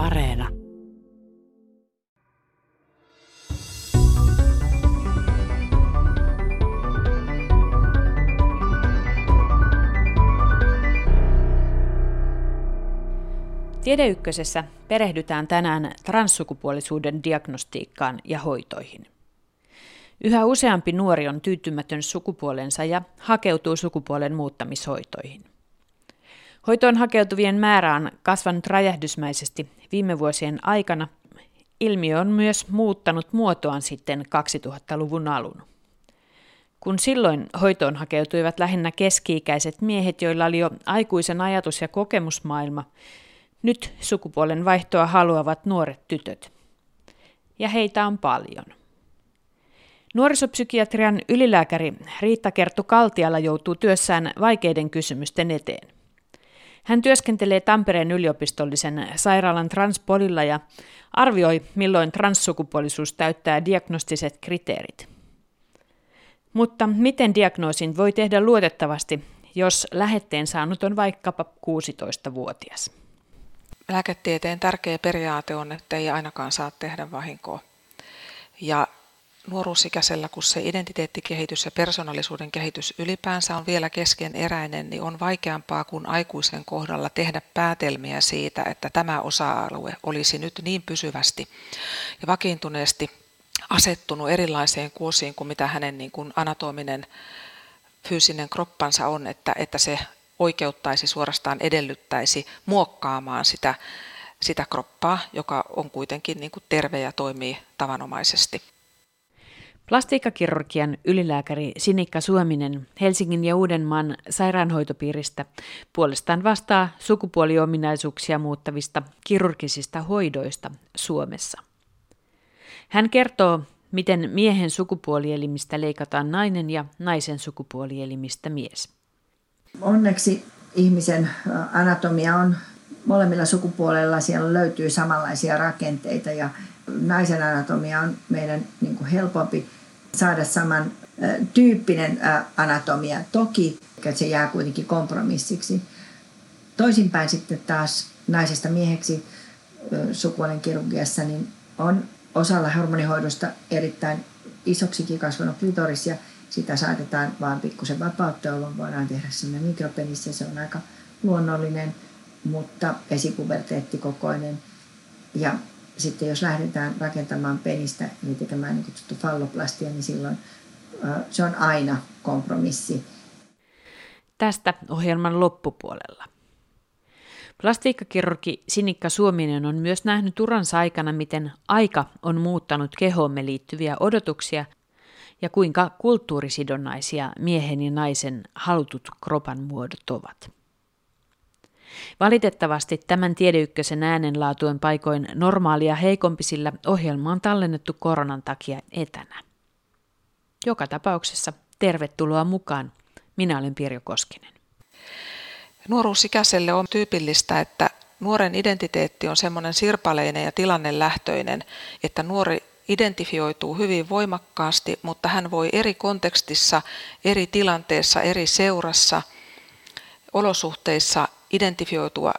Areena. Tiedeykkösessä perehdytään tänään transsukupuolisuuden diagnostiikkaan ja hoitoihin. Yhä useampi nuori on tyytymätön sukupuolensa ja hakeutuu sukupuolen muuttamishoitoihin. Hoitoon hakeutuvien määrä on kasvanut räjähdysmäisesti viime vuosien aikana. Ilmiö on myös muuttanut muotoaan sitten 2000-luvun alun. Kun silloin hoitoon hakeutuivat lähinnä keski-ikäiset miehet, joilla oli jo aikuisen ajatus- ja kokemusmaailma, nyt sukupuolen vaihtoa haluavat nuoret tytöt. Ja heitä on paljon. Nuorisopsykiatrian ylilääkäri Riitta Kerttu Kaltiala joutuu työssään vaikeiden kysymysten eteen. Hän työskentelee Tampereen yliopistollisen sairaalan transpolilla ja arvioi, milloin transsukupuolisuus täyttää diagnostiset kriteerit. Mutta miten diagnoosin voi tehdä luotettavasti, jos lähetteen saanut on vaikkapa 16-vuotias? Lääketieteen tärkeä periaate on, että ei ainakaan saa tehdä vahinkoa. Ja nuoruusikäisellä, kun se identiteettikehitys ja persoonallisuuden kehitys ylipäänsä on vielä keskeneräinen, niin on vaikeampaa kuin aikuisen kohdalla tehdä päätelmiä siitä, että tämä osa-alue olisi nyt niin pysyvästi ja vakiintuneesti asettunut erilaiseen kuosiin kuin mitä hänen niin kuin anatominen fyysinen kroppansa on, että, että se oikeuttaisi suorastaan edellyttäisi muokkaamaan sitä, sitä kroppaa, joka on kuitenkin niin kuin terve ja toimii tavanomaisesti. Plastiikkakirurgian ylilääkäri Sinikka Suominen Helsingin ja Uudenmaan sairaanhoitopiiristä puolestaan vastaa sukupuoliominaisuuksia muuttavista kirurgisista hoidoista Suomessa. Hän kertoo, miten miehen sukupuolielimistä leikataan nainen ja naisen sukupuolielimistä mies. Onneksi ihmisen anatomia on molemmilla sukupuolella, siellä löytyy samanlaisia rakenteita ja naisen anatomia on meidän niin kuin helpompi saada saman tyyppinen anatomia. Toki se jää kuitenkin kompromissiksi. Toisinpäin sitten taas naisesta mieheksi sukupuolen kirurgiassa niin on osalla hormonihoidosta erittäin isoksikin kasvanut klitoris ja sitä saatetaan vaan pikkusen vapauttaa, jolloin voidaan tehdä sellainen mikropenis ja se on aika luonnollinen, mutta esipuberteettikokoinen. Ja sitten jos lähdetään rakentamaan penistä, eli tekemään niin kutsuttu falloplastia, niin silloin se on aina kompromissi. Tästä ohjelman loppupuolella. Plastiikkakirurgi Sinikka Suominen on myös nähnyt uransa aikana, miten aika on muuttanut kehoomme liittyviä odotuksia ja kuinka kulttuurisidonnaisia miehen ja naisen halutut kropan muodot ovat. Valitettavasti tämän tiedeykkösen äänenlaatu on paikoin normaalia heikompi, sillä ohjelma on tallennettu koronan takia etänä. Joka tapauksessa tervetuloa mukaan. Minä olen Pirjo Koskinen. Nuoruusikäiselle on tyypillistä, että nuoren identiteetti on semmoinen sirpaleinen ja tilannelähtöinen, että nuori identifioituu hyvin voimakkaasti, mutta hän voi eri kontekstissa, eri tilanteessa, eri seurassa, olosuhteissa identifioitua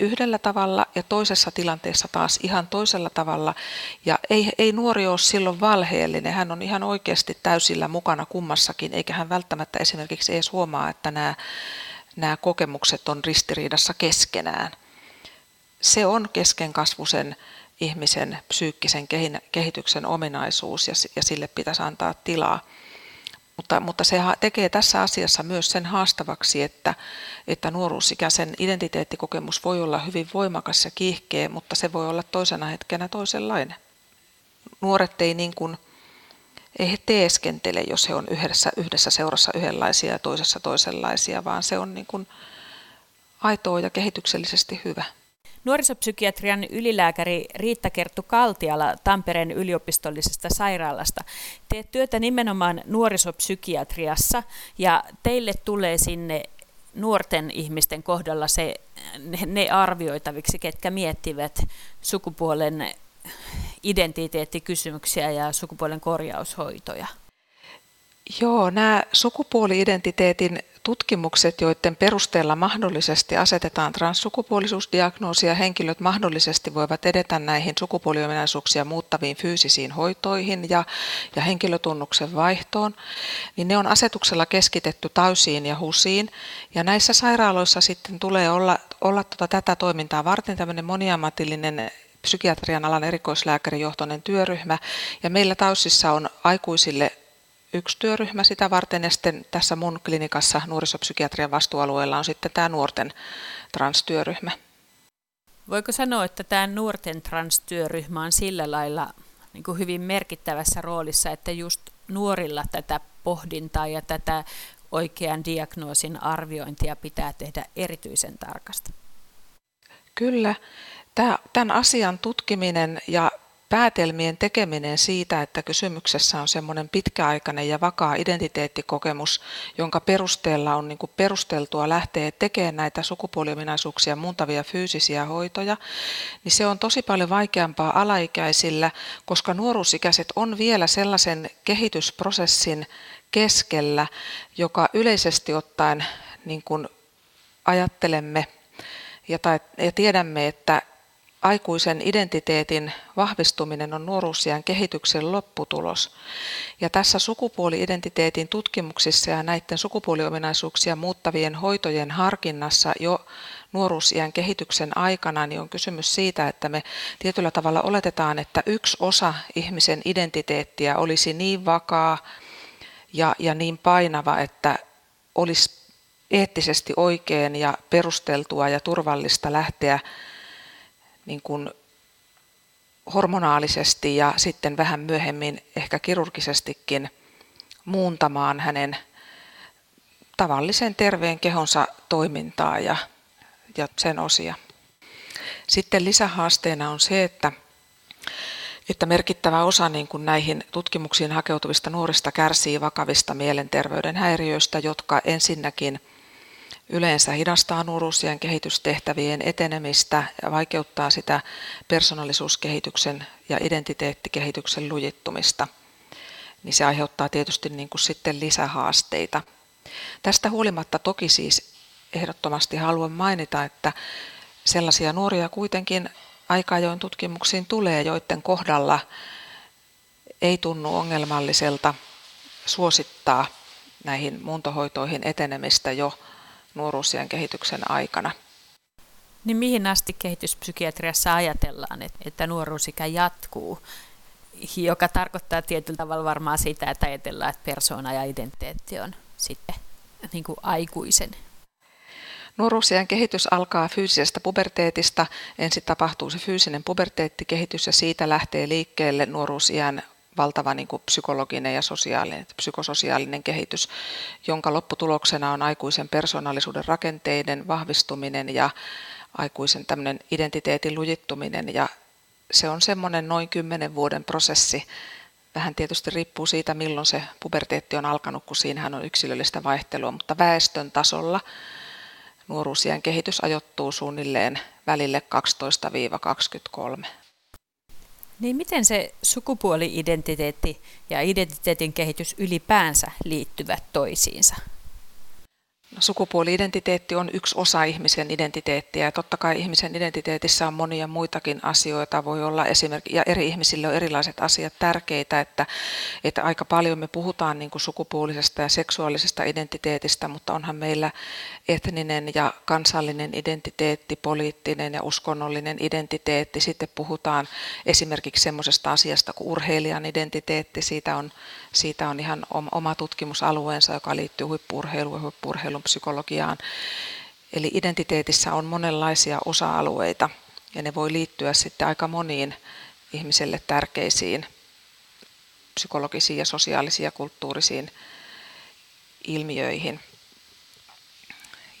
yhdellä tavalla ja toisessa tilanteessa taas ihan toisella tavalla. Ja ei, ei nuori ole silloin valheellinen, hän on ihan oikeasti täysillä mukana kummassakin, eikä hän välttämättä esimerkiksi edes huomaa, että nämä, nämä kokemukset on ristiriidassa keskenään. Se on keskenkasvuisen ihmisen psyykkisen kehityksen ominaisuus ja sille pitäisi antaa tilaa. Mutta, mutta se tekee tässä asiassa myös sen haastavaksi, että, että nuoruusikäisen identiteettikokemus voi olla hyvin voimakas ja kiihkeä, mutta se voi olla toisena hetkenä toisenlainen. Nuoret ei niin kuin, ei he teeskentele, jos he on yhdessä, yhdessä seurassa yhdenlaisia ja toisessa toisenlaisia, vaan se on niin kuin aitoa ja kehityksellisesti hyvä. Nuorisopsykiatrian ylilääkäri Riitta Kerttu Kaltiala Tampereen yliopistollisesta sairaalasta. Teet työtä nimenomaan nuorisopsykiatriassa ja teille tulee sinne nuorten ihmisten kohdalla se, ne arvioitaviksi, ketkä miettivät sukupuolen identiteettikysymyksiä ja sukupuolen korjaushoitoja? Joo, nämä sukupuoli-identiteetin tutkimukset, joiden perusteella mahdollisesti asetetaan transsukupuolisuusdiagnoosia, henkilöt mahdollisesti voivat edetä näihin sukupuoliominaisuuksia muuttaviin fyysisiin hoitoihin ja, ja henkilötunnuksen vaihtoon, niin ne on asetuksella keskitetty tausiin ja husiin. Ja näissä sairaaloissa sitten tulee olla, olla tuota, tätä toimintaa varten tämmöinen moniammatillinen psykiatrian alan erikoislääkärijohtoinen työryhmä. Ja meillä tausissa on aikuisille yksi työryhmä sitä varten ja sitten tässä mun klinikassa nuorisopsykiatrian vastuualueella on sitten tämä nuorten transtyöryhmä. Voiko sanoa, että tämä nuorten transtyöryhmä on sillä lailla niin kuin hyvin merkittävässä roolissa, että just nuorilla tätä pohdintaa ja tätä oikean diagnoosin arviointia pitää tehdä erityisen tarkasti? Kyllä. Tämän asian tutkiminen ja päätelmien tekeminen siitä, että kysymyksessä on semmoinen pitkäaikainen ja vakaa identiteettikokemus, jonka perusteella on niin perusteltua lähteä tekemään näitä sukupuoliominaisuuksia muuntavia fyysisiä hoitoja, niin se on tosi paljon vaikeampaa alaikäisillä, koska nuoruusikäiset on vielä sellaisen kehitysprosessin keskellä, joka yleisesti ottaen niin kuin ajattelemme ja, tai, ja tiedämme, että aikuisen identiteetin vahvistuminen on nuoruusiän kehityksen lopputulos. Ja tässä sukupuoli-identiteetin tutkimuksissa ja näiden sukupuoliominaisuuksia muuttavien hoitojen harkinnassa jo nuoruusiän kehityksen aikana niin on kysymys siitä, että me tietyllä tavalla oletetaan, että yksi osa ihmisen identiteettiä olisi niin vakaa ja, ja niin painava, että olisi eettisesti oikein ja perusteltua ja turvallista lähteä niin kuin hormonaalisesti ja sitten vähän myöhemmin ehkä kirurgisestikin muuntamaan hänen tavallisen terveen kehonsa toimintaa ja, ja sen osia. Sitten lisähaasteena on se, että, että merkittävä osa niin kuin näihin tutkimuksiin hakeutuvista nuorista kärsii vakavista mielenterveyden häiriöistä, jotka ensinnäkin – yleensä hidastaa nuoruusien kehitystehtävien etenemistä ja vaikeuttaa sitä persoonallisuuskehityksen ja identiteettikehityksen lujittumista, niin se aiheuttaa tietysti niin kuin sitten lisähaasteita. Tästä huolimatta toki siis ehdottomasti haluan mainita, että sellaisia nuoria kuitenkin aika ajoin tutkimuksiin tulee, joiden kohdalla ei tunnu ongelmalliselta suosittaa näihin muuntohoitoihin etenemistä jo nuoruusien kehityksen aikana. Niin mihin asti kehityspsykiatriassa ajatellaan, että nuoruusikä jatkuu, joka tarkoittaa tietyllä tavalla varmaan sitä, että ajatellaan, että persoona ja identiteetti on sitten niin kuin aikuisen Nuoruusien kehitys alkaa fyysisestä puberteetista. Ensin tapahtuu se fyysinen puberteettikehitys ja siitä lähtee liikkeelle nuoruusiän valtava niin kuin psykologinen ja sosiaalinen, psykososiaalinen kehitys, jonka lopputuloksena on aikuisen persoonallisuuden rakenteiden vahvistuminen ja aikuisen tämmöinen identiteetin lujittuminen ja se on semmoinen noin kymmenen vuoden prosessi. Vähän tietysti riippuu siitä, milloin se puberteetti on alkanut, kun siinähän on yksilöllistä vaihtelua, mutta väestön tasolla nuoruusien kehitys ajoittuu suunnilleen välille 12-23. Niin miten se sukupuoli-identiteetti ja identiteetin kehitys ylipäänsä liittyvät toisiinsa? Sukupuoli-identiteetti on yksi osa ihmisen identiteettiä ja totta kai ihmisen identiteetissä on monia muitakin asioita. Voi olla esimerkiksi, ja eri ihmisille on erilaiset asiat tärkeitä, että, että aika paljon me puhutaan niin kuin sukupuolisesta ja seksuaalisesta identiteetistä, mutta onhan meillä etninen ja kansallinen identiteetti, poliittinen ja uskonnollinen identiteetti. Sitten puhutaan esimerkiksi semmoisesta asiasta kuin urheilijan identiteetti. Siitä on, siitä on ihan oma tutkimusalueensa, joka liittyy huippurheiluun ja huippurheilun psykologiaan. Eli identiteetissä on monenlaisia osa-alueita ja ne voi liittyä sitten aika moniin ihmiselle tärkeisiin psykologisiin ja sosiaalisiin ja kulttuurisiin ilmiöihin.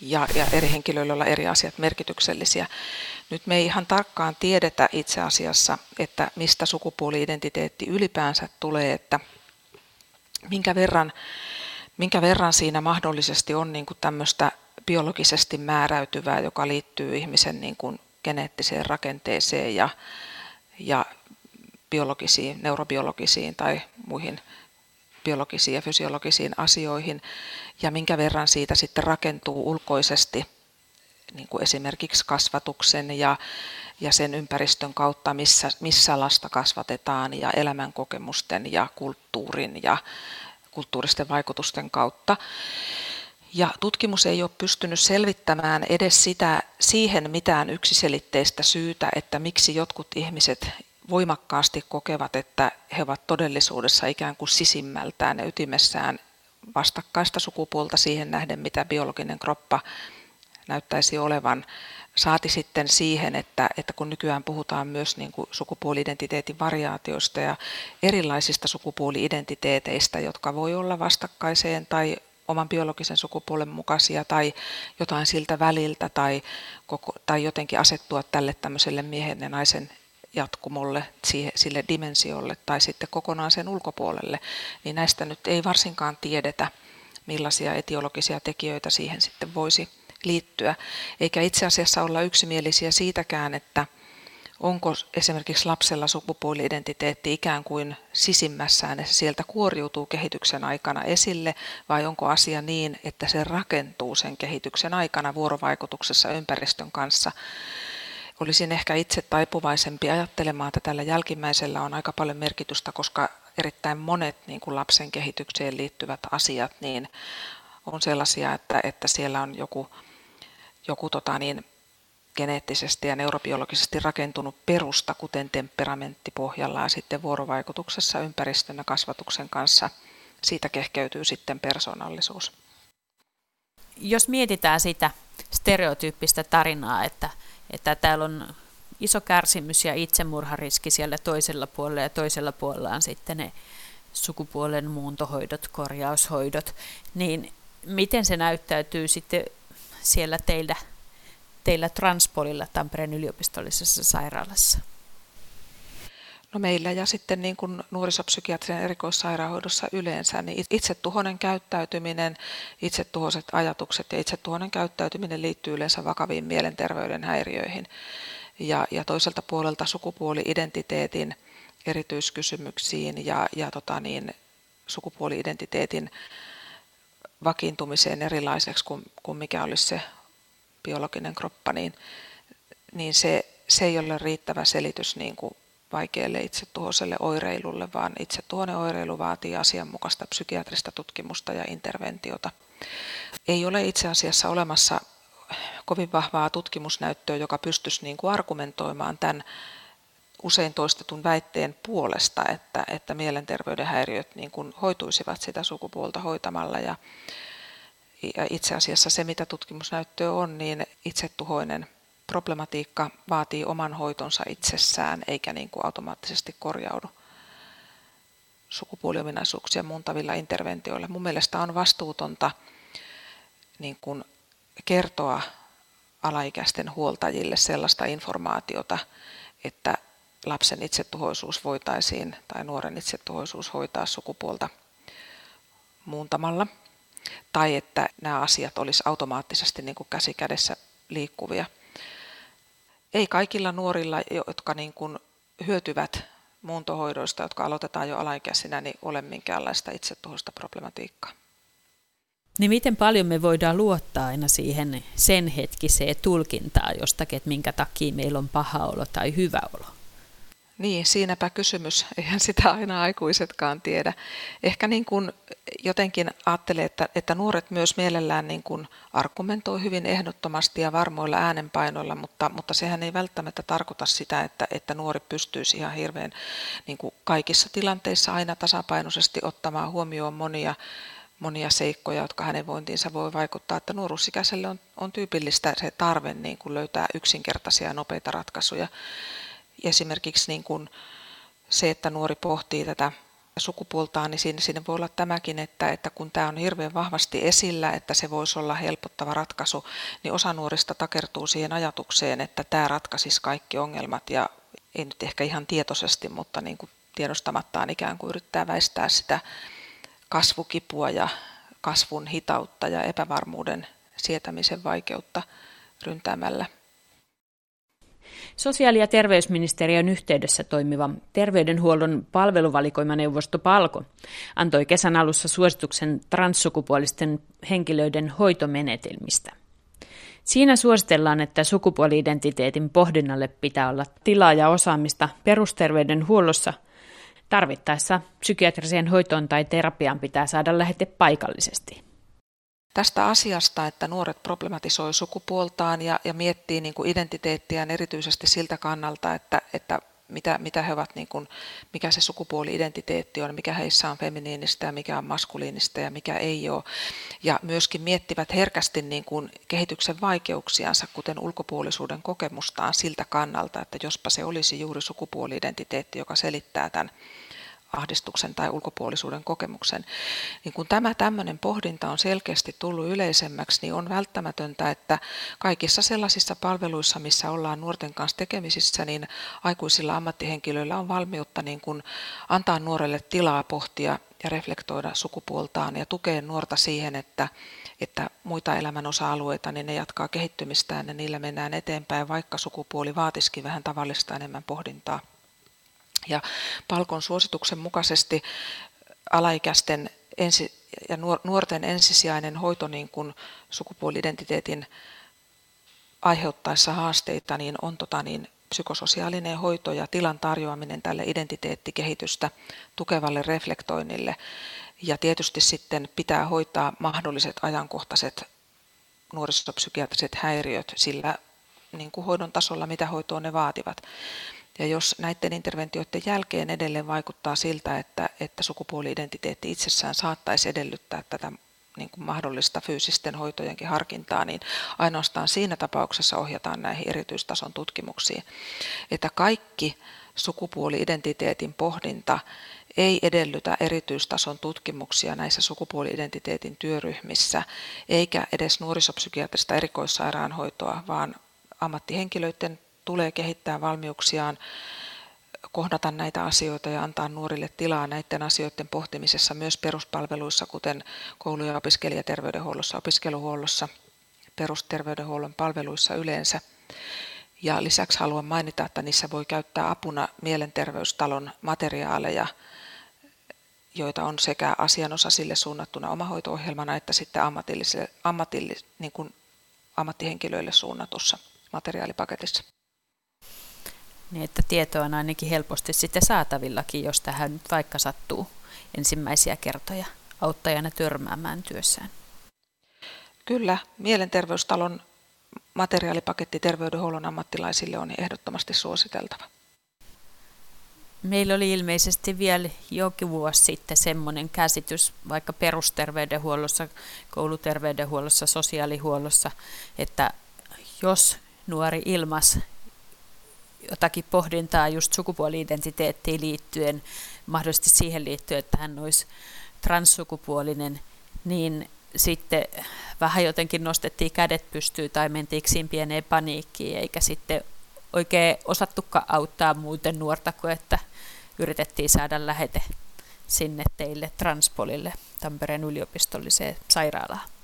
Ja, ja eri henkilöillä olla eri asiat merkityksellisiä. Nyt me ei ihan tarkkaan tiedetä itse asiassa, että mistä sukupuoli-identiteetti ylipäänsä tulee, että minkä verran minkä verran siinä mahdollisesti on niin kuin tämmöistä biologisesti määräytyvää, joka liittyy ihmisen niin kuin geneettiseen rakenteeseen ja, ja biologisiin, neurobiologisiin tai muihin biologisiin ja fysiologisiin asioihin. Ja minkä verran siitä sitten rakentuu ulkoisesti niin kuin esimerkiksi kasvatuksen ja, ja sen ympäristön kautta, missä, missä lasta kasvatetaan ja elämänkokemusten ja kulttuurin ja kulttuuristen vaikutusten kautta. Ja tutkimus ei ole pystynyt selvittämään edes sitä siihen mitään yksiselitteistä syytä, että miksi jotkut ihmiset voimakkaasti kokevat, että he ovat todellisuudessa ikään kuin sisimmältään ja ytimessään vastakkaista sukupuolta siihen nähden, mitä biologinen kroppa näyttäisi olevan. Saati sitten siihen, että, että kun nykyään puhutaan myös niin kuin sukupuoli-identiteetin variaatioista ja erilaisista sukupuoli-identiteeteistä, jotka voi olla vastakkaiseen tai oman biologisen sukupuolen mukaisia tai jotain siltä väliltä tai, koko, tai jotenkin asettua tälle tämmöiselle miehen ja naisen jatkumolle, sille dimensiolle tai sitten kokonaan sen ulkopuolelle, niin näistä nyt ei varsinkaan tiedetä, millaisia etiologisia tekijöitä siihen sitten voisi liittyä. Eikä itse asiassa olla yksimielisiä siitäkään, että onko esimerkiksi lapsella sukupuoli-identiteetti ikään kuin sisimmässään, että sieltä kuoriutuu kehityksen aikana esille, vai onko asia niin, että se rakentuu sen kehityksen aikana vuorovaikutuksessa ympäristön kanssa. Olisin ehkä itse taipuvaisempi ajattelemaan, että tällä jälkimmäisellä on aika paljon merkitystä, koska erittäin monet niin kuin lapsen kehitykseen liittyvät asiat niin on sellaisia, että, että siellä on joku, joku tota niin, geneettisesti ja neurobiologisesti rakentunut perusta, kuten temperamentti ja sitten vuorovaikutuksessa ympäristön ja kasvatuksen kanssa siitä kehkeytyy sitten persoonallisuus. Jos mietitään sitä stereotyyppistä tarinaa, että, että täällä on iso kärsimys ja itsemurhariski siellä toisella puolella ja toisella puolella on sitten ne sukupuolen muuntohoidot, korjaushoidot, niin miten se näyttäytyy sitten siellä teillä teillä Transpolilla Tampereen yliopistollisessa sairaalassa? No meillä ja sitten niin kuin nuorisopsykiatrian erikoissairaanhoidossa yleensä, niin itsetuhoinen käyttäytyminen, itsetuhoiset ajatukset ja itsetuhoinen käyttäytyminen liittyy yleensä vakaviin mielenterveyden häiriöihin. Ja, ja toiselta puolelta sukupuoli-identiteetin erityiskysymyksiin ja, ja tota niin, sukupuoli-identiteetin vakiintumiseen erilaiseksi kuin, kuin mikä olisi se biologinen kroppa, niin, niin se, se ei ole riittävä selitys niin kuin vaikealle itsetuhoiselle oireilulle, vaan itsetuhoinen oireilu vaatii asianmukaista psykiatrista tutkimusta ja interventiota. Ei ole itse asiassa olemassa kovin vahvaa tutkimusnäyttöä, joka pystyisi niin kuin argumentoimaan tämän usein toistetun väitteen puolesta, että, että mielenterveyden häiriöt niin kuin hoituisivat sitä sukupuolta hoitamalla. Ja, ja itse asiassa se, mitä tutkimusnäyttöä on, niin itsetuhoinen problematiikka vaatii oman hoitonsa itsessään, eikä niin kuin automaattisesti korjaudu sukupuoliominaisuuksia muuntavilla interventioilla. Mun mielestä on vastuutonta niin kuin kertoa alaikäisten huoltajille sellaista informaatiota, että lapsen itsetuhoisuus voitaisiin tai nuoren itsetuhoisuus hoitaa sukupuolta muuntamalla – tai että nämä asiat olisi automaattisesti niin kuin käsi kädessä liikkuvia. Ei kaikilla nuorilla, jotka niin kuin hyötyvät muuntohoidoista, jotka aloitetaan jo alaikäisinä, niin ole minkäänlaista itsetuhoista problematiikkaa. Niin miten paljon me voidaan luottaa aina siihen sen hetkiseen tulkintaan jostakin, että minkä takia meillä on paha olo tai hyvä olo? Niin, siinäpä kysymys. Eihän sitä aina aikuisetkaan tiedä. Ehkä niin kuin jotenkin ajattelee, että, että nuoret myös mielellään niin kuin argumentoi hyvin ehdottomasti ja varmoilla äänenpainoilla, mutta, mutta sehän ei välttämättä tarkoita sitä, että, että nuori pystyisi ihan hirveän niin kuin kaikissa tilanteissa aina tasapainoisesti ottamaan huomioon monia monia seikkoja, jotka hänen vointiinsa voi vaikuttaa, että nuoruusikäiselle on, on tyypillistä se tarve niin kuin löytää yksinkertaisia ja nopeita ratkaisuja esimerkiksi niin kuin se, että nuori pohtii tätä sukupuoltaan, niin siinä, siinä voi olla tämäkin, että, että kun tämä on hirveän vahvasti esillä, että se voisi olla helpottava ratkaisu, niin osa nuorista takertuu siihen ajatukseen, että tämä ratkaisisi kaikki ongelmat. Ja ei nyt ehkä ihan tietoisesti, mutta niin kuin tiedostamattaan ikään kuin yrittää väistää sitä kasvukipua ja kasvun hitautta ja epävarmuuden sietämisen vaikeutta ryntäämällä Sosiaali- ja terveysministeriön yhteydessä toimiva terveydenhuollon palveluvalikoimaneuvosto Palko antoi kesän alussa suosituksen transsukupuolisten henkilöiden hoitomenetelmistä. Siinä suositellaan, että sukupuoli-identiteetin pohdinnalle pitää olla tilaa ja osaamista perusterveydenhuollossa. Tarvittaessa psykiatriseen hoitoon tai terapiaan pitää saada lähete paikallisesti tästä asiasta, että nuoret problematisoi sukupuoltaan ja, ja miettii niin kuin identiteettiään erityisesti siltä kannalta, että, että mitä, mitä he ovat, niin kuin, mikä se sukupuoli-identiteetti on, mikä heissä on feminiinistä ja mikä on maskuliinista ja mikä ei ole. Ja myöskin miettivät herkästi niin kuin kehityksen vaikeuksiansa, kuten ulkopuolisuuden kokemustaan siltä kannalta, että jospa se olisi juuri sukupuoli-identiteetti, joka selittää tämän ahdistuksen tai ulkopuolisuuden kokemuksen. Niin kun tämä tämmöinen pohdinta on selkeästi tullut yleisemmäksi, niin on välttämätöntä, että kaikissa sellaisissa palveluissa, missä ollaan nuorten kanssa tekemisissä, niin aikuisilla ammattihenkilöillä on valmiutta niin kun antaa nuorelle tilaa pohtia ja reflektoida sukupuoltaan ja tukea nuorta siihen, että, että muita elämän osa-alueita, niin ne jatkaa kehittymistään ja niillä mennään eteenpäin, vaikka sukupuoli vaatisikin vähän tavallista enemmän pohdintaa. Ja Palkon suosituksen mukaisesti alaikäisten ensi, ja nuorten ensisijainen hoito niin kuin sukupuoli-identiteetin aiheuttaessa haasteita niin on tota niin, psykososiaalinen hoito ja tilan tarjoaminen tälle identiteettikehitystä tukevalle reflektoinnille. Ja tietysti sitten pitää hoitaa mahdolliset ajankohtaiset nuorisopsykiatriset häiriöt sillä niin kuin hoidon tasolla, mitä hoitoa ne vaativat. Ja jos näiden interventioiden jälkeen edelleen vaikuttaa siltä, että, että sukupuoli-identiteetti itsessään saattaisi edellyttää tätä niin kuin mahdollista fyysisten hoitojenkin harkintaa, niin ainoastaan siinä tapauksessa ohjataan näihin erityistason tutkimuksiin. Että kaikki sukupuoli-identiteetin pohdinta ei edellytä erityistason tutkimuksia näissä sukupuoli-identiteetin työryhmissä, eikä edes nuorisopsykiatrista erikoissairaanhoitoa, vaan ammattihenkilöiden tulee kehittää valmiuksiaan kohdata näitä asioita ja antaa nuorille tilaa näiden asioiden pohtimisessa myös peruspalveluissa, kuten koulu- ja opiskelijaterveydenhuollossa, opiskeluhuollossa, perusterveydenhuollon palveluissa yleensä. Ja lisäksi haluan mainita, että niissä voi käyttää apuna mielenterveystalon materiaaleja, joita on sekä asianosaisille suunnattuna omahoito-ohjelmana että sitten ammatillisille, ammatillis, niin kuin ammattihenkilöille suunnatussa materiaalipaketissa niin että tietoa on ainakin helposti sitten saatavillakin, jos tähän nyt vaikka sattuu ensimmäisiä kertoja auttajana törmäämään työssään. Kyllä, mielenterveystalon materiaalipaketti terveydenhuollon ammattilaisille on ehdottomasti suositeltava. Meillä oli ilmeisesti vielä jokin vuosi sitten semmoinen käsitys, vaikka perusterveydenhuollossa, kouluterveydenhuollossa, sosiaalihuollossa, että jos nuori ilmas jotakin pohdintaa just sukupuoli-identiteettiin liittyen, mahdollisesti siihen liittyen, että hän olisi transsukupuolinen, niin sitten vähän jotenkin nostettiin kädet pystyyn tai mentiin pieneen paniikkiin, eikä sitten oikein osattukaan auttaa muuten nuorta kuin että yritettiin saada lähete sinne teille Transpolille, Tampereen yliopistolliseen sairaalaan.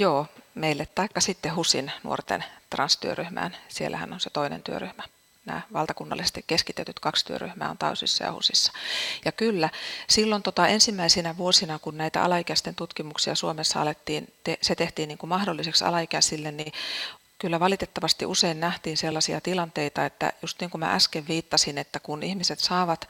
Joo, meille taikka sitten HUSin nuorten transtyöryhmään. Siellähän on se toinen työryhmä. Nämä valtakunnallisesti keskitetyt kaksi työryhmää on Tausissa ja HUSissa. Ja kyllä, silloin tota ensimmäisinä vuosina, kun näitä alaikäisten tutkimuksia Suomessa alettiin, se tehtiin niin kuin mahdolliseksi alaikäisille, niin kyllä valitettavasti usein nähtiin sellaisia tilanteita, että just niin kuin mä äsken viittasin, että kun ihmiset saavat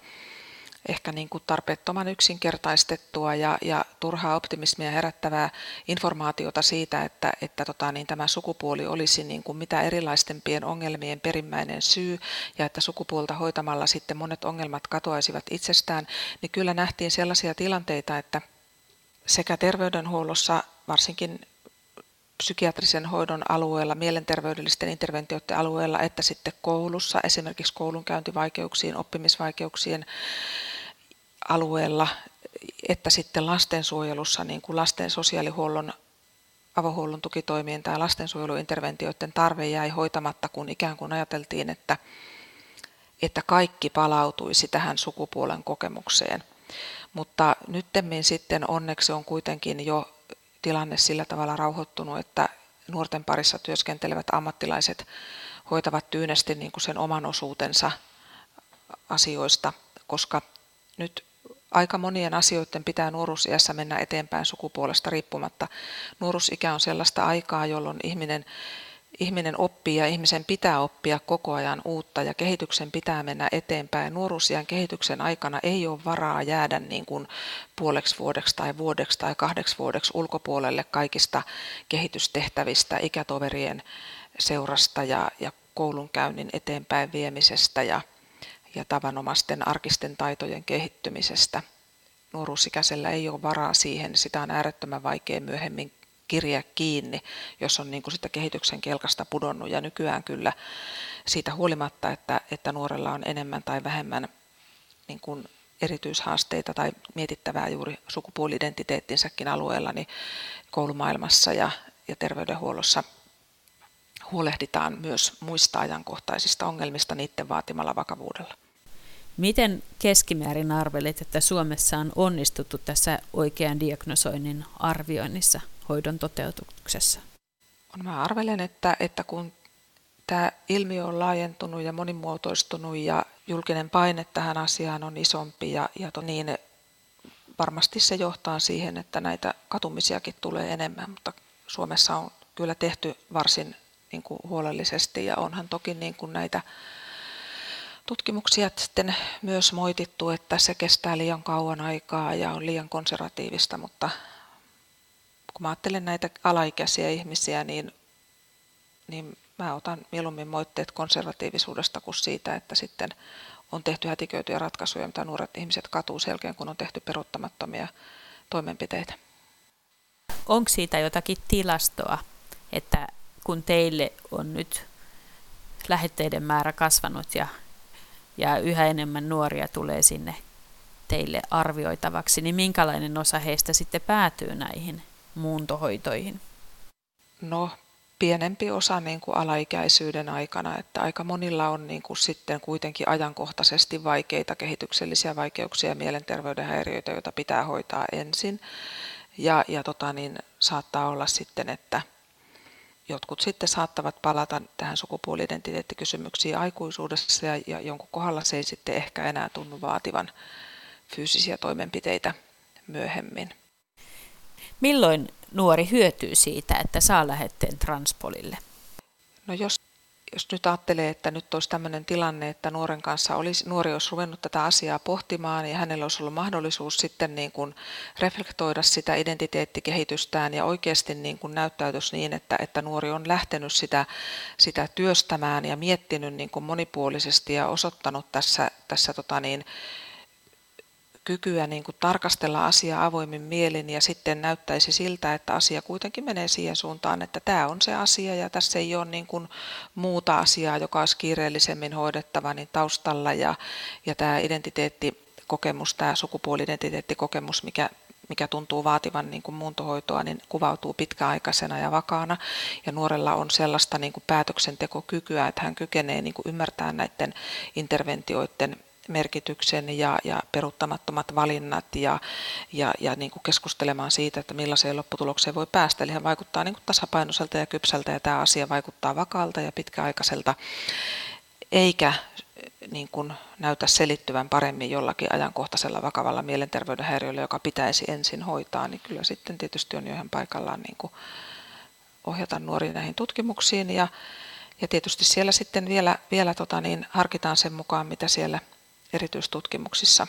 ehkä niin kuin tarpeettoman yksinkertaistettua ja, ja turhaa optimismia herättävää informaatiota siitä, että, että tota, niin tämä sukupuoli olisi niin kuin mitä erilaistempien ongelmien perimmäinen syy ja että sukupuolta hoitamalla sitten monet ongelmat katoaisivat itsestään, niin kyllä nähtiin sellaisia tilanteita, että sekä terveydenhuollossa, varsinkin psykiatrisen hoidon alueella, mielenterveydellisten interventioiden alueella, että sitten koulussa, esimerkiksi koulunkäyntivaikeuksien, oppimisvaikeuksien alueella, että sitten lastensuojelussa, niin kuin lasten sosiaalihuollon avohuollon tukitoimien tai lastensuojeluinterventioiden tarve jäi hoitamatta, kun ikään kuin ajateltiin, että, että kaikki palautuisi tähän sukupuolen kokemukseen. Mutta nyttemmin sitten onneksi on kuitenkin jo tilanne sillä tavalla rauhoittunut, että nuorten parissa työskentelevät ammattilaiset hoitavat tyynesti niin kuin sen oman osuutensa asioista, koska nyt aika monien asioiden pitää nuoruusiässä mennä eteenpäin sukupuolesta riippumatta. Nuoruusikä on sellaista aikaa, jolloin ihminen, ihminen oppii ja ihmisen pitää oppia koko ajan uutta ja kehityksen pitää mennä eteenpäin. Nuoruusiän kehityksen aikana ei ole varaa jäädä niin kuin puoleksi vuodeksi tai vuodeksi tai kahdeksi vuodeksi ulkopuolelle kaikista kehitystehtävistä, ikätoverien seurasta ja, ja koulunkäynnin eteenpäin viemisestä ja ja tavanomaisten arkisten taitojen kehittymisestä. Nuoruusikäisellä ei ole varaa siihen, sitä on äärettömän vaikea myöhemmin kirja kiinni, jos on niin kuin sitä kehityksen kelkasta pudonnut. Ja nykyään kyllä siitä huolimatta, että, että nuorella on enemmän tai vähemmän niin kuin erityishaasteita tai mietittävää juuri sukupuoli-identiteettinsäkin alueella, niin koulumaailmassa ja, ja terveydenhuollossa huolehditaan myös muista ajankohtaisista ongelmista niiden vaatimalla vakavuudella. Miten keskimäärin arvelit, että Suomessa on onnistuttu tässä oikean diagnosoinnin arvioinnissa hoidon toteutuksessa? Mä arvelen, että, että kun tämä ilmiö on laajentunut ja monimuotoistunut ja julkinen paine tähän asiaan on isompi ja, ja to, niin varmasti se johtaa siihen, että näitä katumisiakin tulee enemmän, mutta Suomessa on kyllä tehty varsin niin kuin huolellisesti ja onhan toki niin kuin näitä tutkimuksia sitten myös moitittu, että se kestää liian kauan aikaa ja on liian konservatiivista, mutta kun mä ajattelen näitä alaikäisiä ihmisiä, niin, niin mä otan mieluummin moitteet konservatiivisuudesta kuin siitä, että sitten on tehty hätiköityjä ratkaisuja, mitä nuoret ihmiset katuu selkeän, kun on tehty peruuttamattomia toimenpiteitä. Onko siitä jotakin tilastoa, että kun teille on nyt lähetteiden määrä kasvanut ja, ja yhä enemmän nuoria tulee sinne teille arvioitavaksi, niin minkälainen osa heistä sitten päätyy näihin muuntohoitoihin? No, pienempi osa niin kuin alaikäisyyden aikana, että aika monilla on niin kuin sitten kuitenkin ajankohtaisesti vaikeita kehityksellisiä vaikeuksia ja mielenterveyden häiriöitä, joita pitää hoitaa ensin. Ja, ja tota, niin saattaa olla sitten, että jotkut sitten saattavat palata tähän sukupuoli-identiteettikysymyksiin aikuisuudessa ja, ja jonkun kohdalla se ei sitten ehkä enää tunnu vaativan fyysisiä toimenpiteitä myöhemmin. Milloin nuori hyötyy siitä, että saa lähetteen transpolille? No jos jos nyt ajattelee, että nyt olisi tämmöinen tilanne, että nuoren kanssa olisi, nuori olisi ruvennut tätä asiaa pohtimaan ja hänellä olisi ollut mahdollisuus sitten niin kuin reflektoida sitä identiteettikehitystään ja oikeasti niin kuin näyttäytyisi niin, että, että nuori on lähtenyt sitä, sitä työstämään ja miettinyt niin kuin monipuolisesti ja osoittanut tässä, tässä tota niin, kykyä niin kuin tarkastella asiaa avoimin mielin ja sitten näyttäisi siltä, että asia kuitenkin menee siihen suuntaan, että tämä on se asia ja tässä ei ole niin kuin muuta asiaa, joka olisi kiireellisemmin hoidettava niin taustalla ja, ja tämä identiteettikokemus, tämä sukupuoli-identiteettikokemus, mikä, mikä tuntuu vaativan niin kuin muuntohoitoa, niin kuvautuu pitkäaikaisena ja vakaana. Ja nuorella on sellaista niin kuin päätöksentekokykyä, että hän kykenee niin kuin ymmärtämään näiden interventioiden merkityksen ja, ja peruuttamattomat valinnat ja, ja, ja niin kuin keskustelemaan siitä, että millaiseen lopputulokseen voi päästä. Eli hän vaikuttaa niin kuin tasapainoiselta ja kypsältä ja tämä asia vaikuttaa vakaalta ja pitkäaikaiselta, eikä niin kuin näytä selittyvän paremmin jollakin ajankohtaisella vakavalla mielenterveyden häiriöllä, joka pitäisi ensin hoitaa, niin kyllä sitten tietysti on jo ihan paikallaan niin kuin ohjata nuoria näihin tutkimuksiin ja, ja tietysti siellä sitten vielä, vielä tota niin, harkitaan sen mukaan, mitä siellä erityistutkimuksissa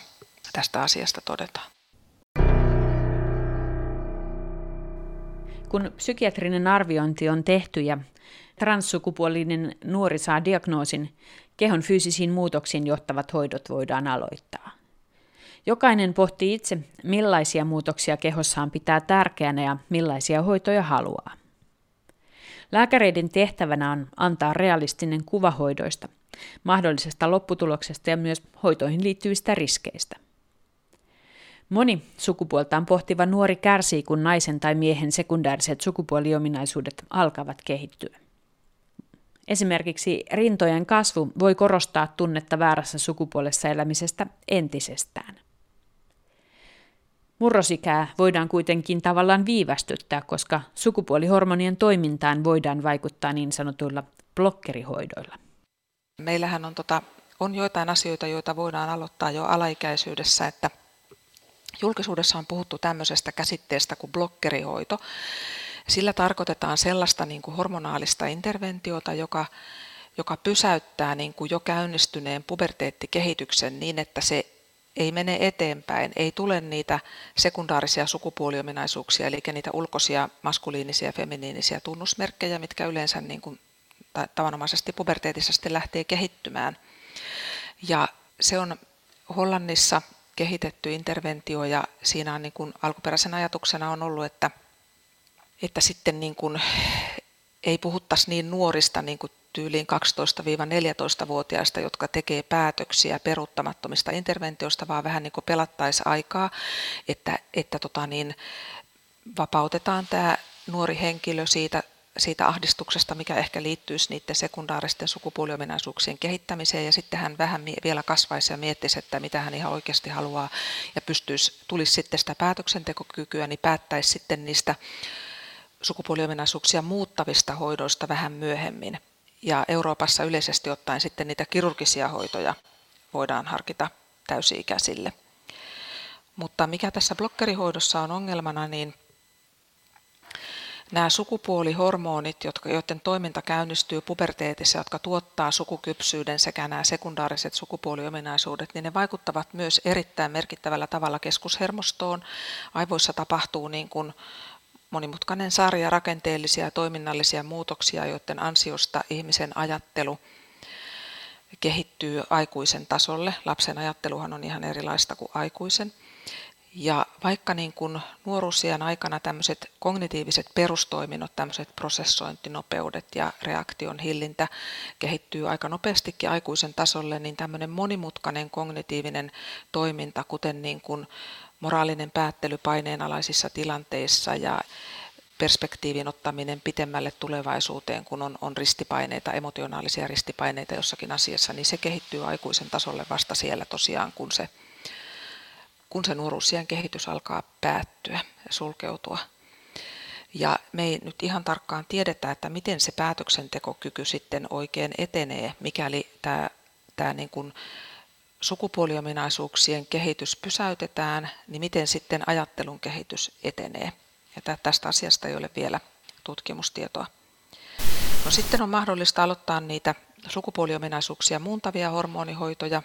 tästä asiasta todetaan. Kun psykiatrinen arviointi on tehty ja transsukupuolinen nuori saa diagnoosin, kehon fyysisiin muutoksiin johtavat hoidot voidaan aloittaa. Jokainen pohtii itse, millaisia muutoksia kehossaan pitää tärkeänä ja millaisia hoitoja haluaa. Lääkäreiden tehtävänä on antaa realistinen kuva hoidoista – mahdollisesta lopputuloksesta ja myös hoitoihin liittyvistä riskeistä. Moni sukupuoltaan pohtiva nuori kärsii, kun naisen tai miehen sekundääriset sukupuoliominaisuudet alkavat kehittyä. Esimerkiksi rintojen kasvu voi korostaa tunnetta väärässä sukupuolessa elämisestä entisestään. Murrosikää voidaan kuitenkin tavallaan viivästyttää, koska sukupuolihormonien toimintaan voidaan vaikuttaa niin sanotuilla blokkerihoidoilla? Meillähän on, tota, on joitain asioita, joita voidaan aloittaa jo alaikäisyydessä, että julkisuudessa on puhuttu tämmöisestä käsitteestä kuin blokkerihoito. Sillä tarkoitetaan sellaista niin kuin hormonaalista interventiota, joka, joka pysäyttää niin kuin jo käynnistyneen puberteettikehityksen niin, että se ei mene eteenpäin, ei tule niitä sekundaarisia sukupuoliominaisuuksia, eli niitä ulkoisia maskuliinisia ja feminiinisiä tunnusmerkkejä, mitkä yleensä niin kuin tavanomaisesti puberteetisesti lähtee kehittymään. Ja se on Hollannissa kehitetty interventio ja siinä on niin kuin alkuperäisen ajatuksena on ollut, että, että sitten niin kuin ei puhuttaisi niin nuorista niin kuin tyyliin 12-14-vuotiaista, jotka tekee päätöksiä peruuttamattomista interventioista, vaan vähän niin kuin pelattaisi aikaa, että, että tota niin, vapautetaan tämä nuori henkilö siitä, siitä ahdistuksesta, mikä ehkä liittyisi niiden sekundaaristen sukupuoliominaisuuksien kehittämiseen, ja sitten hän vähän vielä kasvaisi ja miettisi, että mitä hän ihan oikeasti haluaa, ja pystyisi, tulisi sitten sitä päätöksentekokykyä, niin päättäisi sitten niistä sukupuoliominaisuuksia muuttavista hoidoista vähän myöhemmin. Ja Euroopassa yleisesti ottaen sitten niitä kirurgisia hoitoja voidaan harkita täysi-ikäisille. Mutta mikä tässä blokkerihoidossa on ongelmana, niin nämä sukupuolihormonit, jotka, joiden toiminta käynnistyy puberteetissa, jotka tuottaa sukukypsyyden sekä nämä sekundaariset sukupuoliominaisuudet, niin ne vaikuttavat myös erittäin merkittävällä tavalla keskushermostoon. Aivoissa tapahtuu niin kuin monimutkainen sarja rakenteellisia ja toiminnallisia muutoksia, joiden ansiosta ihmisen ajattelu kehittyy aikuisen tasolle. Lapsen ajatteluhan on ihan erilaista kuin aikuisen. Ja vaikka niin kuin nuoruusien aikana tämmöiset kognitiiviset perustoiminnot, tämmöiset prosessointinopeudet ja reaktion hillintä kehittyy aika nopeastikin aikuisen tasolle, niin tämmöinen monimutkainen kognitiivinen toiminta, kuten niin kuin moraalinen päättely paineenalaisissa tilanteissa ja perspektiivin ottaminen pitemmälle tulevaisuuteen, kun on, on ristipaineita, emotionaalisia ristipaineita jossakin asiassa, niin se kehittyy aikuisen tasolle vasta siellä tosiaan, kun se, kun se nuoruusien kehitys alkaa päättyä ja sulkeutua. Ja me ei nyt ihan tarkkaan tiedetä, että miten se päätöksentekokyky sitten oikein etenee, mikäli tämä, tämä niin kuin sukupuoliominaisuuksien kehitys pysäytetään, niin miten sitten ajattelun kehitys etenee. Ja tästä asiasta ei ole vielä tutkimustietoa. No sitten on mahdollista aloittaa niitä sukupuoliominaisuuksia muuntavia hormonihoitoja.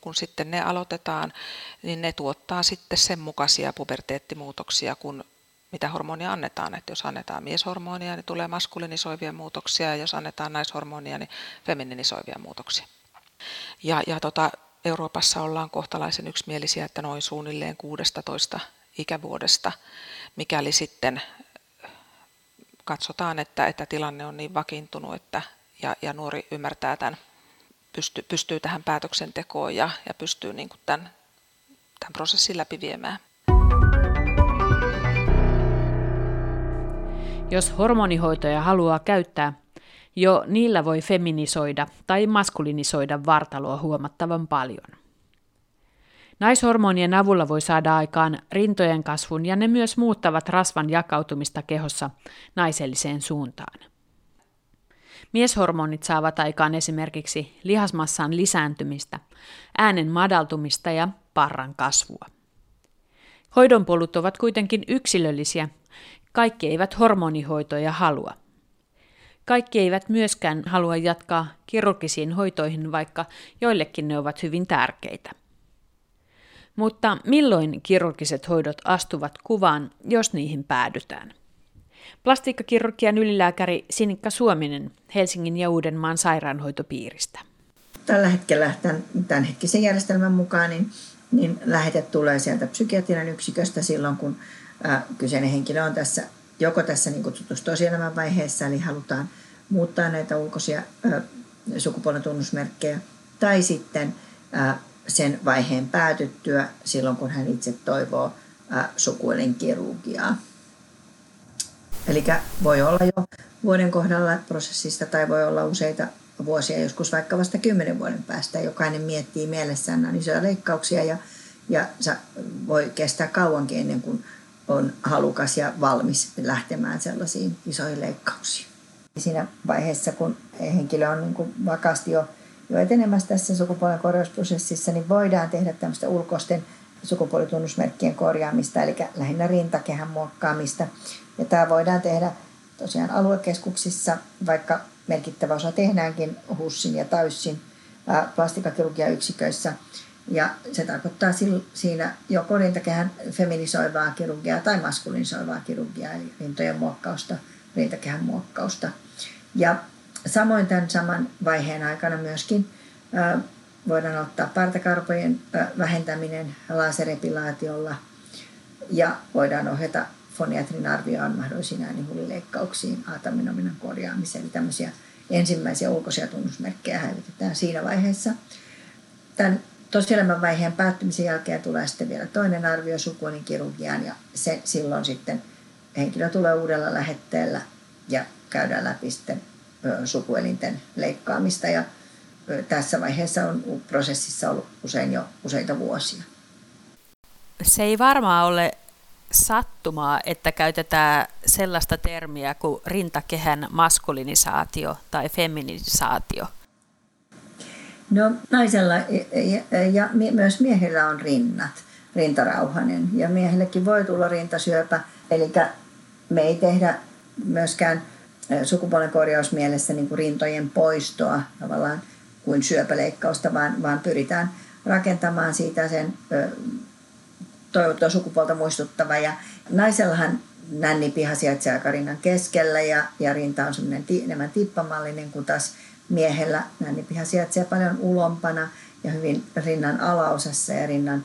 Kun sitten ne aloitetaan, niin ne tuottaa sitten sen mukaisia puberteettimuutoksia, kun mitä hormonia annetaan. Että jos annetaan mieshormonia, niin tulee maskulinisoivia muutoksia, ja jos annetaan naishormonia, niin femininisoivia muutoksia. Ja, ja tota, Euroopassa ollaan kohtalaisen yksimielisiä, että noin suunnilleen 16 ikävuodesta, mikäli sitten katsotaan, että, että tilanne on niin vakiintunut että, ja, ja nuori ymmärtää tämän, pystyy, pystyy tähän päätöksentekoon ja, ja pystyy niin kuin tämän, tämän prosessin läpi viemään. Jos hormonihoitoja haluaa käyttää, jo niillä voi feminisoida tai maskulinisoida vartaloa huomattavan paljon. Naishormonien avulla voi saada aikaan rintojen kasvun ja ne myös muuttavat rasvan jakautumista kehossa naiselliseen suuntaan. Mieshormonit saavat aikaan esimerkiksi lihasmassan lisääntymistä, äänen madaltumista ja parran kasvua. Hoidonpolut ovat kuitenkin yksilöllisiä. Kaikki eivät hormonihoitoja halua. Kaikki eivät myöskään halua jatkaa kirurgisiin hoitoihin, vaikka joillekin ne ovat hyvin tärkeitä. Mutta milloin kirurgiset hoidot astuvat kuvaan, jos niihin päädytään? Plastiikkakirurgian ylilääkäri Sinikka Suominen Helsingin ja Uudenmaan sairaanhoitopiiristä. Tällä hetkellä tämän, tämän hetkisen järjestelmän mukaan niin, niin lähetet tulee sieltä psykiatrian yksiköstä silloin, kun ää, kyseinen henkilö on tässä joko tässä niin kutsutussa tosielämän vaiheessa, eli halutaan muuttaa näitä ulkoisia ää, sukupuolen tunnusmerkkejä, tai sitten ää, sen vaiheen päätyttyä silloin, kun hän itse toivoo sukuelinkirurgiaa. Eli voi olla jo vuoden kohdalla prosessista tai voi olla useita vuosia, joskus vaikka vasta kymmenen vuoden päästä. Jokainen miettii mielessään on isoja leikkauksia ja, ja voi kestää kauankin ennen kuin on halukas ja valmis lähtemään sellaisiin isoihin leikkauksiin. siinä vaiheessa, kun henkilö on niin kuin vakaasti jo, jo etenemässä tässä sukupuolen korjausprosessissa, niin voidaan tehdä tämmöistä ulkoisten sukupuolitunnusmerkkien korjaamista, eli lähinnä rintakehän muokkaamista. Ja tämä voidaan tehdä tosiaan aluekeskuksissa, vaikka merkittävä osa tehdäänkin HUSSin ja TAYSSin plastikakirurgiayksiköissä. Ja se tarkoittaa siinä joko rintakehän feminisoivaa kirurgiaa tai maskulinisoivaa kirurgiaa, eli rintojen muokkausta, rintakehän muokkausta. Ja samoin tämän saman vaiheen aikana myöskin voidaan ottaa partakarpojen vähentäminen laserepilaatiolla ja voidaan ohjata foniatrin arvioon mahdollisiin äänihulileikkauksiin, aataminominan korjaamiseen. Eli tämmöisiä ensimmäisiä ulkoisia tunnusmerkkejä häivitetään siinä vaiheessa. Tämän tosielämän vaiheen päättymisen jälkeen tulee sitten vielä toinen arvio kirurgiaan ja se, silloin sitten henkilö tulee uudella lähetteellä ja käydään läpi sitten sukuelinten leikkaamista ja tässä vaiheessa on prosessissa ollut usein jo useita vuosia. Se ei varmaan ole sattumaa, että käytetään sellaista termiä kuin rintakehän maskulinisaatio tai feminisaatio. No naisella ja, ja myös miehellä on rinnat, rintarauhanen ja miehillekin voi tulla rintasyöpä. Eli me ei tehdä myöskään sukupuolen korjausmielessä niin kuin rintojen poistoa tavallaan kuin syöpäleikkausta, vaan, vaan pyritään rakentamaan siitä sen toivottua sukupuolta muistuttava. Ja naisellahan nännipiha sijaitsee aika rinnan keskellä ja, ja rinta on semmoinen enemmän tippamallinen, kun taas miehellä nännipiha sijaitsee paljon ulompana ja hyvin rinnan alaosassa ja rinnan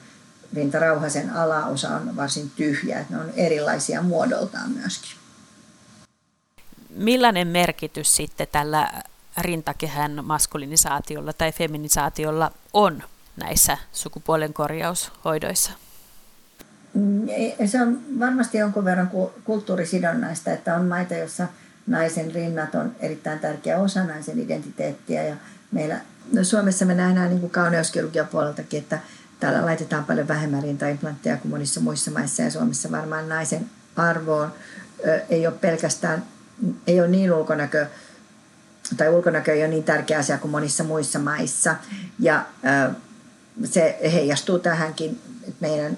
rintarauhasen alaosa on varsin tyhjä. Että ne on erilaisia muodoltaan myöskin. Millainen merkitys sitten tällä rintakehän maskulinisaatiolla tai feminisaatiolla on näissä sukupuolen korjaushoidoissa? Mm, se on varmasti jonkun verran kulttuurisidonnaista, että on maita, joissa naisen rinnat on erittäin tärkeä osa naisen identiteettiä. Ja meillä no Suomessa me nähdään niin kauneuskirurgian puoleltakin, että täällä laitetaan paljon vähemmän rintaimplantteja kuin monissa muissa maissa. Ja Suomessa varmaan naisen arvoon ei ole pelkästään, ei ole niin ulkonäkö, tai ulkonäkö ei ole niin tärkeä asia kuin monissa muissa maissa. Ja se heijastuu tähänkin, että meidän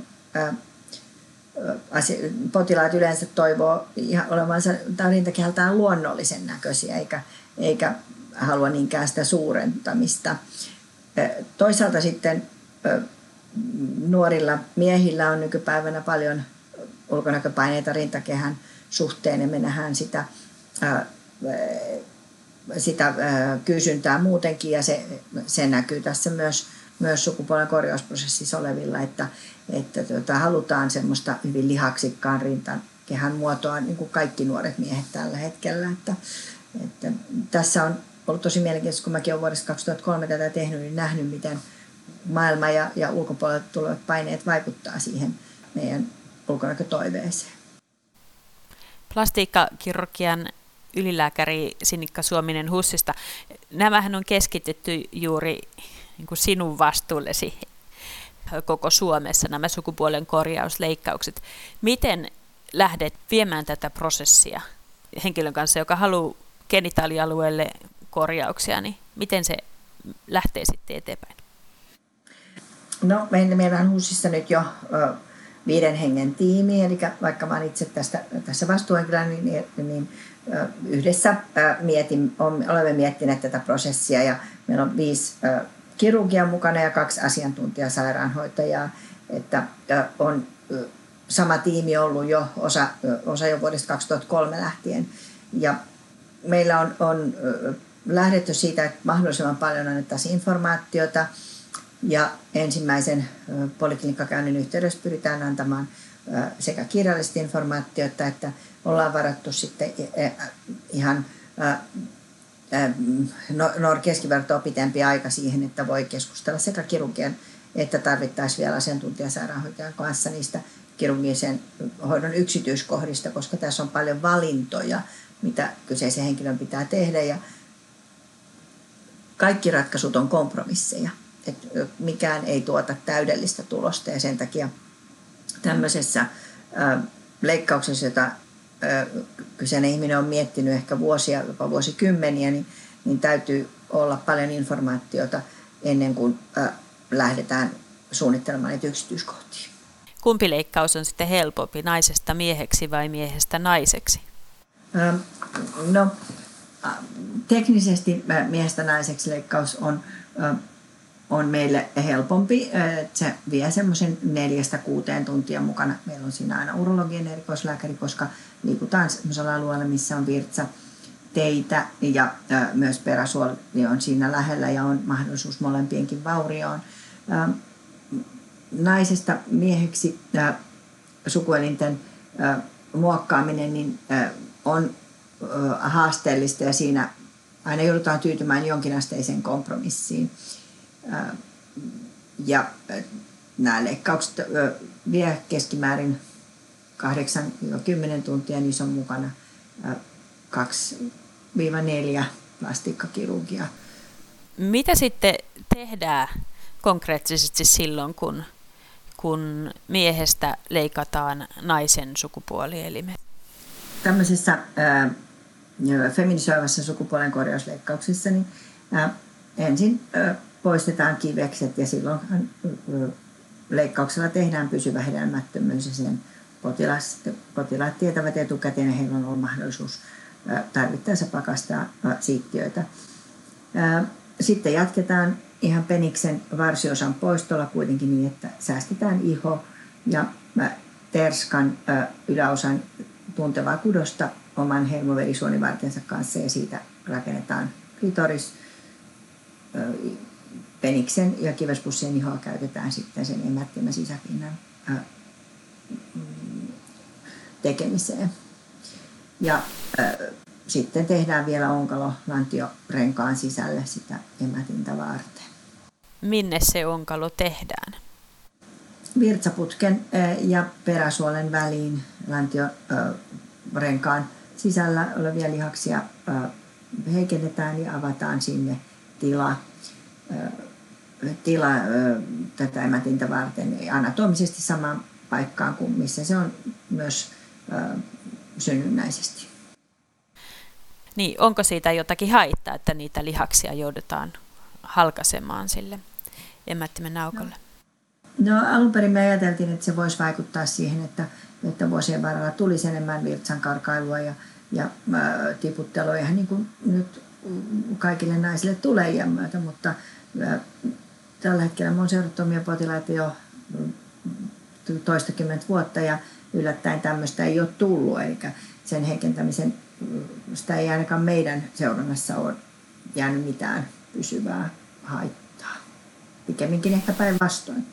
potilaat yleensä toivoo olevansa rintakehältään luonnollisen näköisiä, eikä, eikä halua niinkään sitä suurentamista. Toisaalta sitten nuorilla miehillä on nykypäivänä paljon ulkonäköpaineita rintakehän suhteen ja me nähdään sitä, sitä kysyntää muutenkin ja se, se näkyy tässä myös myös sukupuolen korjausprosessissa olevilla, että, että tota, halutaan semmoista hyvin lihaksikkaan rintan kehän muotoa, niin kuin kaikki nuoret miehet tällä hetkellä. Että, että tässä on ollut tosi mielenkiintoista, kun mäkin olen vuodesta 2003 tätä tehnyt, niin nähnyt, miten maailma ja, ja ulkopuolelta tulevat paineet vaikuttaa siihen meidän ulkonäkötoiveeseen. Plastiikkakirurgian ylilääkäri Sinikka Suominen Hussista. Nämähän on keskitetty juuri niin kuin sinun vastuullesi koko Suomessa nämä sukupuolen korjausleikkaukset. Miten lähdet viemään tätä prosessia henkilön kanssa, joka haluaa genitaalialueelle korjauksia, niin miten se lähtee sitten eteenpäin? No meillä on uusissa nyt jo ö, viiden hengen tiimi, eli vaikka mä itse tästä, tässä vastuuhenkilönä, niin, niin ö, yhdessä ö, mietin, olemme miettineet tätä prosessia ja meillä on viisi ö, kirurgian mukana ja kaksi asiantuntijasairaanhoitajaa. Että on sama tiimi ollut jo osa, osa jo vuodesta 2003 lähtien. Ja meillä on, on lähdetty siitä, että mahdollisimman paljon annettaisiin informaatiota ja ensimmäisen poliklinikkakäynnin yhteydessä pyritään antamaan sekä kirjallista informaatiota, että ollaan varattu sitten ihan no, keskivertoa pitempi aika siihen, että voi keskustella sekä kirurgian että tarvittaisiin vielä asiantuntijasairaanhoitajan kanssa niistä kirurgisen hoidon yksityiskohdista, koska tässä on paljon valintoja, mitä kyseisen henkilön pitää tehdä ja kaikki ratkaisut on kompromisseja. että mikään ei tuota täydellistä tulosta ja sen takia tämmöisessä leikkauksessa, jota kyseinen ihminen on miettinyt ehkä vuosia, jopa vuosikymmeniä, niin, niin täytyy olla paljon informaatiota ennen kuin lähdetään suunnittelemaan niitä yksityiskohtia. Kumpi leikkaus on sitten helpompi, naisesta mieheksi vai miehestä naiseksi? No, teknisesti miehestä naiseksi leikkaus on, on meille helpompi. Se vie semmoisen neljästä kuuteen tuntia mukana. Meillä on siinä aina urologien erikoislääkäri, koska liikutaan semmoisella alueella, missä on virtsa teitä ja myös peräsuoli on siinä lähellä ja on mahdollisuus molempienkin vaurioon naisesta mieheksi sukuelinten muokkaaminen niin, on haasteellista ja siinä aina joudutaan tyytymään jonkinasteiseen kompromissiin. Ja nämä leikkaukset vie keskimäärin 8-10 tuntia, niissä on mukana äh, 2-4 plastiikkakirurgia. Mitä sitten tehdään konkreettisesti silloin, kun kun miehestä leikataan naisen sukupuolielimet? Tämmöisessä äh, feminisoivassa sukupuolen korjausleikkauksessa niin, äh, ensin äh, poistetaan kivekset ja silloin äh, leikkauksella tehdään pysyvä hedelmättömyys ja sen potilas, potilaat tietävät etukäteen ja heillä on ollut mahdollisuus äh, tarvittaessa pakastaa äh, siittiöitä. Sitten jatketaan ihan peniksen varsiosan poistolla kuitenkin niin, että säästetään iho ja terskan yläosan tuntevaa kudosta oman hermoverisuonivartensa kanssa ja siitä rakennetaan klitoris. Peniksen ja kivespussien ihoa käytetään sitten sen emättimän sisäpinnan ö, mm, tekemiseen. Ja ö, sitten tehdään vielä onkalo lantiorenkaan sisälle sitä emätintä varten. Minne se onkalo tehdään? Virtsaputken ja peräsuolen väliin lantiorenkaan sisällä olevia lihaksia heikennetään ja avataan sinne tila, tila tätä emätintä varten anatomisesti samaan paikkaan kuin missä se on myös synnynnäisesti. Niin, onko siitä jotakin haittaa, että niitä lihaksia joudutaan halkasemaan sille emättimen naukolle? No, no alun perin me ajateltiin, että se voisi vaikuttaa siihen, että, että vuosien varrella tulisi enemmän virtsan karkailua ja, ja ää, tiputtelua, ihan niin kuin nyt kaikille naisille tulee iän myötä, mutta ää, tällä hetkellä on seurottomia potilaita jo toistakymmentä vuotta ja yllättäen tämmöistä ei ole tullut, eikä sen heikentämisen sitä ei ainakaan meidän seurannassa ole jäänyt mitään pysyvää haittaa. Pikemminkin ehkä päinvastoin.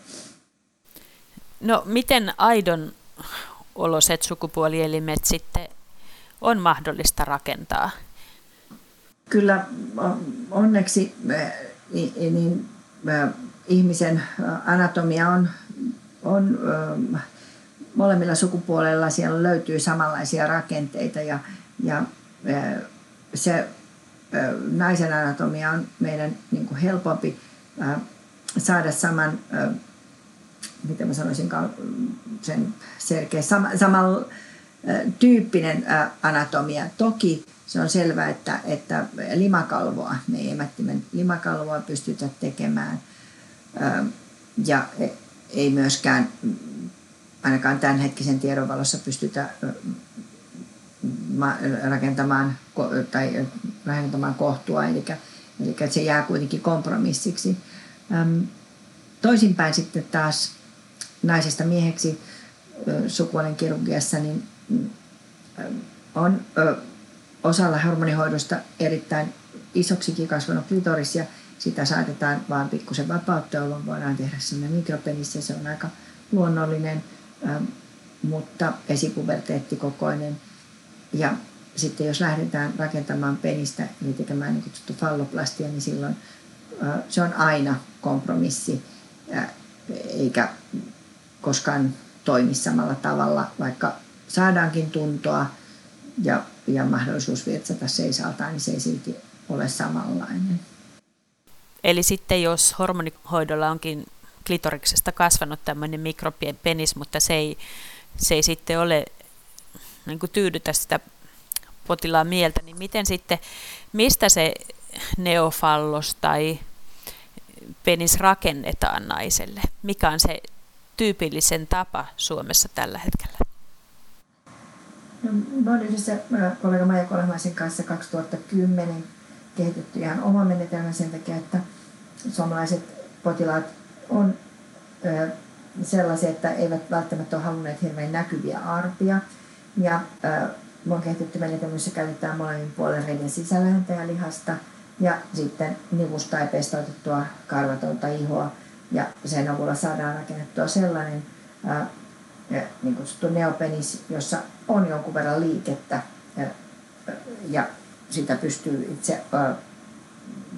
No miten aidon oloset sukupuolielimet sitten on mahdollista rakentaa? Kyllä onneksi niin, ihmisen anatomia on, on molemmilla sukupuolella. Siellä löytyy samanlaisia rakenteita ja ja se naisen anatomia on meidän niin kuin helpompi saada saman, miten mä sanoisin, sen selkeä, sama, saman tyyppinen anatomia. Toki se on selvää, että, että limakalvoa, me ei emättimen limakalvoa pystytä tekemään. Ja e, ei myöskään ainakaan tämänhetkisen tiedon valossa pystytä rakentamaan, tai rakentamaan kohtua, eli, eli se jää kuitenkin kompromissiksi. Toisinpäin sitten taas naisesta mieheksi sukupuolen kirurgiassa niin on osalla hormonihoidosta erittäin isoksikin kasvanut klitoris ja sitä saatetaan vaan pikkusen vapauttaa, jolloin voidaan tehdä sellainen mikropenis ja se on aika luonnollinen, mutta esipuberteettikokoinen ja sitten jos lähdetään rakentamaan penistä, eli tekemään niin kutsuttu falloplastia, niin silloin se on aina kompromissi, eikä koskaan toimi samalla tavalla, vaikka saadaankin tuntoa ja, ja mahdollisuus virtsata seisaltaan, niin se ei silti ole samanlainen. Eli sitten jos hormonihoidolla onkin klitoriksesta kasvanut tämmöinen mikropenis, mutta se ei, se ei sitten ole niin kuin tyydytä sitä potilaan mieltä, niin miten sitten, mistä se neofallos tai penis rakennetaan naiselle? Mikä on se tyypillisen tapa Suomessa tällä hetkellä? No, mä olen yhdessä kollega Maija Kolemaisen kanssa 2010 kehitetty ihan oma menetelmä sen takia, että suomalaiset potilaat on sellaisia, että eivät välttämättä ole halunneet hirveän näkyviä arpia. Ja on kehitetty menetelmä, jossa käytetään molemmin puolen reiden sisälääntä ja lihasta ja sitten nivusta ja pestautettua karvatonta ihoa. Ja sen avulla saadaan rakennettua sellainen niin kutsuttu neopenis, jossa on jonkun verran liikettä ja, sitä pystyy itse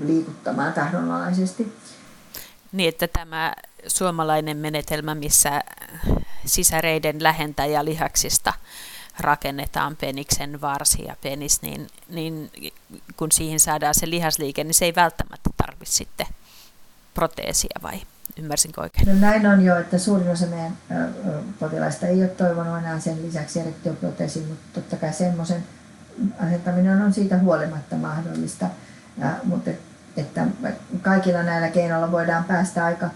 liikuttamaan tahdonalaisesti. Niin, että tämä suomalainen menetelmä, missä sisäreiden lähentäjä lihaksista rakennetaan peniksen varsi ja penis, niin, niin kun siihen saadaan se lihasliike, niin se ei välttämättä tarvitse sitten proteesia vai ymmärsinkö oikein? No näin on jo, että suurin osa meidän potilaista ei ole toivonut enää sen lisäksi erektioproteesin, mutta totta kai semmoisen asettaminen on siitä huolimatta mahdollista. Ja, mutta että kaikilla näillä keinoilla voidaan päästä aika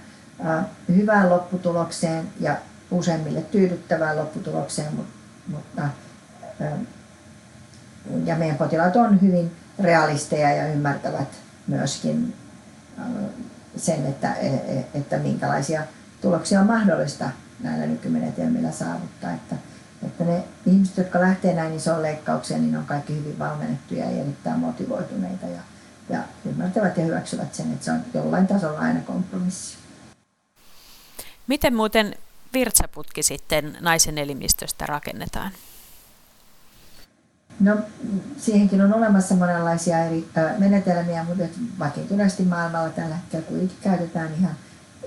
hyvään lopputulokseen ja useimmille tyydyttävään lopputulokseen, mutta ja meidän potilaat on hyvin realisteja ja ymmärtävät myöskin sen, että, e, e, että minkälaisia tuloksia on mahdollista näillä nykymenetelmillä saavuttaa. Että, että ne ihmiset, jotka lähtee näin isoon leikkaukseen, niin on kaikki hyvin valmennettuja ja erittäin motivoituneita ja, ja ymmärtävät ja hyväksyvät sen, että se on jollain tasolla aina kompromissi. Miten muuten virtsaputki sitten naisen elimistöstä rakennetaan? No, siihenkin on olemassa monenlaisia eri menetelmiä, mutta vakiintuneesti maailmalla tällä hetkellä kuitenkin käytetään ihan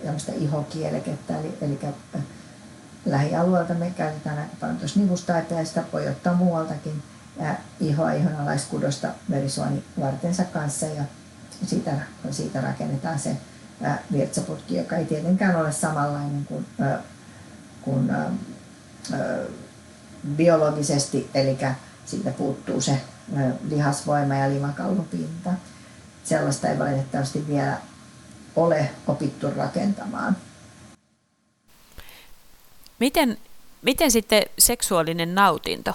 tämmöistä ihokielekettä, eli, eli lähialueelta me käytetään aika paljon tuossa nivustaita ja sitä voi ottaa muualtakin ja ihoa ihonalaiskudosta verisuonivartensa kanssa ja siitä, siitä rakennetaan se virtsaputki, joka ei tietenkään ole samanlainen kuin, kuin biologisesti, eli siitä puuttuu se lihasvoima ja limakalvopinta. Sellaista ei valitettavasti vielä ole opittu rakentamaan. Miten, miten sitten seksuaalinen nautinto,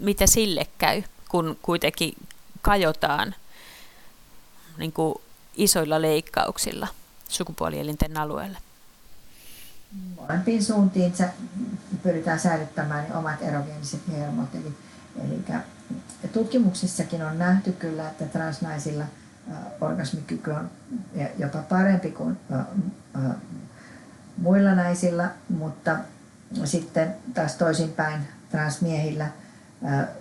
mitä sille käy, kun kuitenkin kajotaan niin kuin isoilla leikkauksilla sukupuolielinten alueelle? Molempiin suuntiin pyritään säilyttämään omat erogeeniset hermot. Eli, eli tutkimuksissakin on nähty kyllä, että transnaisilla orgasmikyky on jopa parempi kuin muilla naisilla, mutta sitten taas toisinpäin transmiehillä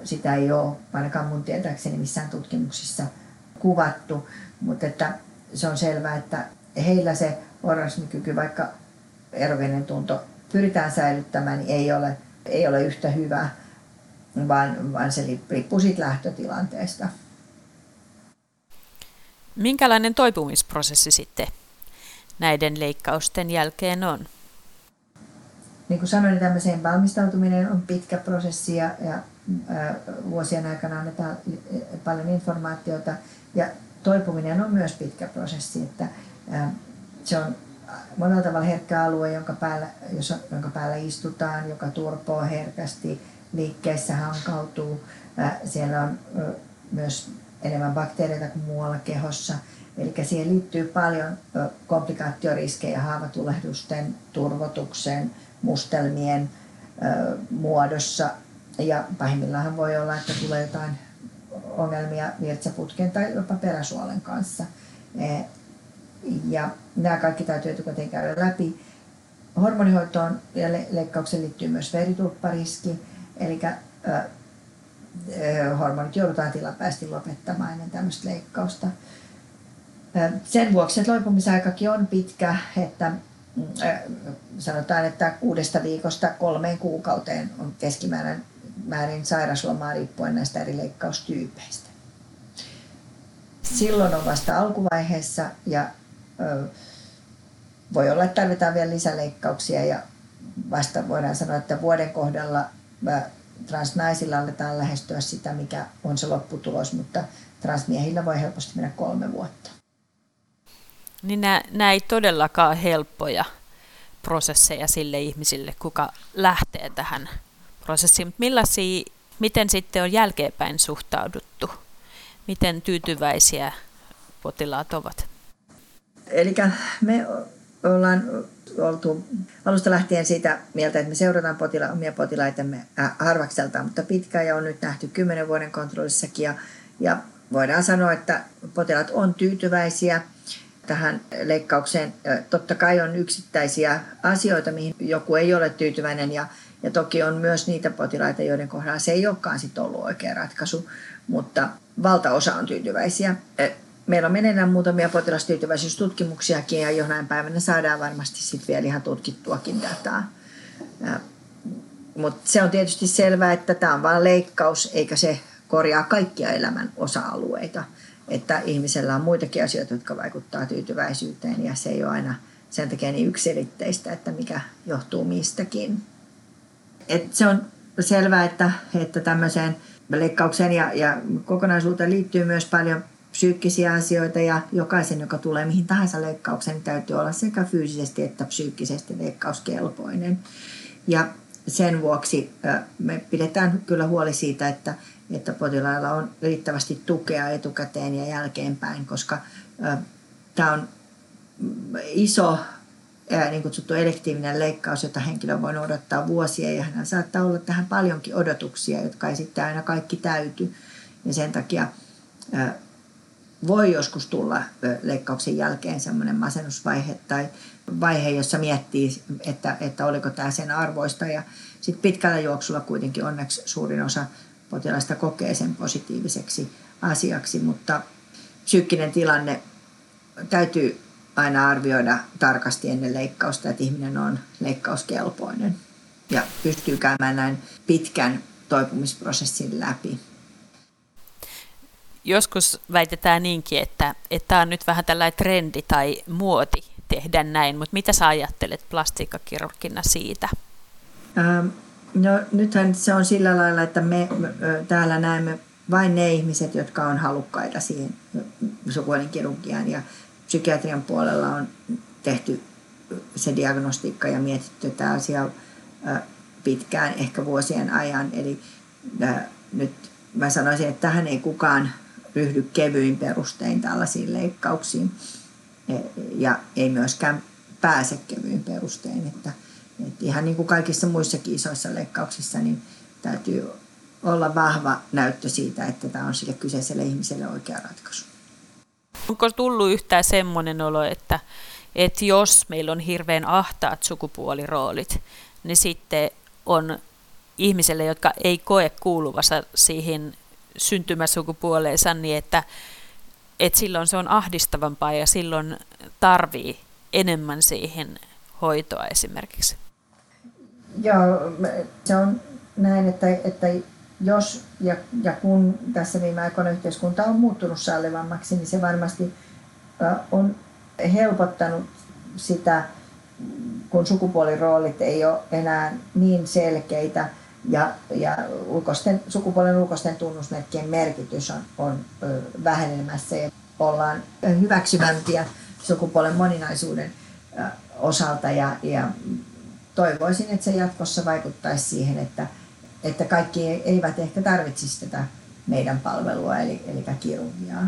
sitä ei ole ainakaan mun tietääkseni missään tutkimuksissa kuvattu, mutta että se on selvää, että heillä se orgasmikyky, vaikka erogenen tunto pyritään säilyttämään, niin ei ole, ei ole yhtä hyvä, vaan, vaan se riippuu siitä lähtötilanteesta. Minkälainen toipumisprosessi sitten näiden leikkausten jälkeen on? Niin kuin sanoin, niin tämmöiseen valmistautuminen on pitkä prosessi ja, ja ää, vuosien aikana annetaan paljon informaatiota ja toipuminen on myös pitkä prosessi, että ää, se on monella tavalla herkkä alue, jonka päällä, jos, jonka päällä istutaan, joka turpoo herkästi, liikkeissä hankautuu. Siellä on myös enemmän bakteereita kuin muualla kehossa. Eli siihen liittyy paljon komplikaatioriskejä haavatulehdusten, turvotuksen, mustelmien muodossa. Ja pahimmillaan voi olla, että tulee jotain ongelmia virtsaputken tai jopa peräsuolen kanssa. E, ja nämä kaikki täytyy etukäteen käydä läpi. Hormonihoitoon ja le- leikkaukseen liittyy myös veritulppariski, eli hormonit joudutaan tilapäisesti lopettamaan ennen tämmöistä leikkausta. Sen vuoksi, että loipumisaikakin on pitkä, että sanotaan, että kuudesta viikosta kolmeen kuukauteen on keskimäärin määrin sairaslomaa riippuen näistä eri leikkaustyypeistä. Silloin on vasta alkuvaiheessa ja voi olla, että tarvitaan vielä lisäleikkauksia ja vasta voidaan sanoa, että vuoden kohdalla transnaisilla aletaan lähestyä sitä, mikä on se lopputulos, mutta transmiehillä voi helposti mennä kolme vuotta. Niin nämä, nämä ei todellakaan helppoja prosesseja sille ihmisille, kuka lähtee tähän prosessiin. Millaisia, miten sitten on jälkeenpäin suhtauduttu? Miten tyytyväisiä potilaat ovat? Eli me ollaan oltu alusta lähtien siitä mieltä, että me seurataan potila, omia potilaitamme harvakseltaan, mutta pitkään ja on nyt nähty kymmenen vuoden kontrollissakin ja, ja voidaan sanoa, että potilaat on tyytyväisiä tähän leikkaukseen. Totta kai on yksittäisiä asioita, mihin joku ei ole tyytyväinen ja, ja toki on myös niitä potilaita, joiden kohdalla se ei olekaan sit ollut oikea ratkaisu, mutta valtaosa on tyytyväisiä. Meillä on meneillään muutamia potilastyytyväisyystutkimuksiakin ja jonain päivänä saadaan varmasti sitten vielä ihan tutkittuakin dataa. Mutta se on tietysti selvää, että tämä on vain leikkaus eikä se korjaa kaikkia elämän osa-alueita. Että ihmisellä on muitakin asioita, jotka vaikuttaa tyytyväisyyteen ja se ei ole aina sen takia niin yksilitteistä, että mikä johtuu mistäkin. Et se on selvää, että, että tämmöiseen leikkaukseen ja, ja kokonaisuuteen liittyy myös paljon psyykkisiä asioita ja jokaisen, joka tulee mihin tahansa leikkaukseen, niin täytyy olla sekä fyysisesti että psyykkisesti leikkauskelpoinen. Ja sen vuoksi me pidetään kyllä huoli siitä, että, että potilailla on riittävästi tukea etukäteen ja jälkeenpäin, koska tämä on iso niin kutsuttu elektiivinen leikkaus, jota henkilö voi odottaa vuosia ja hänellä saattaa olla tähän paljonkin odotuksia, jotka ei sitten aina kaikki täyty. Ja sen takia voi joskus tulla leikkauksen jälkeen semmoinen masennusvaihe tai vaihe, jossa miettii, että, että oliko tämä sen arvoista. Ja sitten pitkällä juoksulla kuitenkin onneksi suurin osa potilaista kokee sen positiiviseksi asiaksi, mutta psyykkinen tilanne täytyy aina arvioida tarkasti ennen leikkausta, että ihminen on leikkauskelpoinen ja pystyy käymään näin pitkän toipumisprosessin läpi. Joskus väitetään niinkin, että tämä on nyt vähän tällainen trendi tai muoti tehdä näin, mutta mitä sä ajattelet plastiikkakirurgina siitä? Ähm, no nythän se on sillä lailla, että me täällä näemme vain ne ihmiset, jotka on halukkaita siihen sukuelinkirurgiaan ja psykiatrian puolella on tehty se diagnostiikka ja mietitty tätä asiaa pitkään, ehkä vuosien ajan. Eli nyt mä sanoisin, että tähän ei kukaan ryhdy kevyin perustein tällaisiin leikkauksiin e, ja ei myöskään pääse kevyin perustein. Että, että ihan niin kuin kaikissa muissakin isoissa leikkauksissa, niin täytyy olla vahva näyttö siitä, että tämä on sille kyseiselle ihmiselle oikea ratkaisu. Onko tullut yhtään semmoinen olo, että, että jos meillä on hirveän ahtaat sukupuoliroolit, niin sitten on ihmiselle, jotka ei koe kuuluvansa siihen syntymäsukupuoleensa, niin että, että silloin se on ahdistavampaa ja silloin tarvii enemmän siihen hoitoa esimerkiksi. Joo, se on näin, että, että jos ja, ja kun tässä viime aikoina yhteiskunta on muuttunut sallivammaksi, niin se varmasti on helpottanut sitä, kun sukupuoliroolit ei ole enää niin selkeitä ja, ja ulkoisten, sukupuolen ulkoisten tunnusmerkkien merkitys on, on vähenemässä ja ollaan hyväksyvämpiä sukupuolen moninaisuuden osalta ja, ja toivoisin, että se jatkossa vaikuttaisi siihen, että, että kaikki eivät ehkä tarvitsisi tätä meidän palvelua eli, eli kirurgiaa.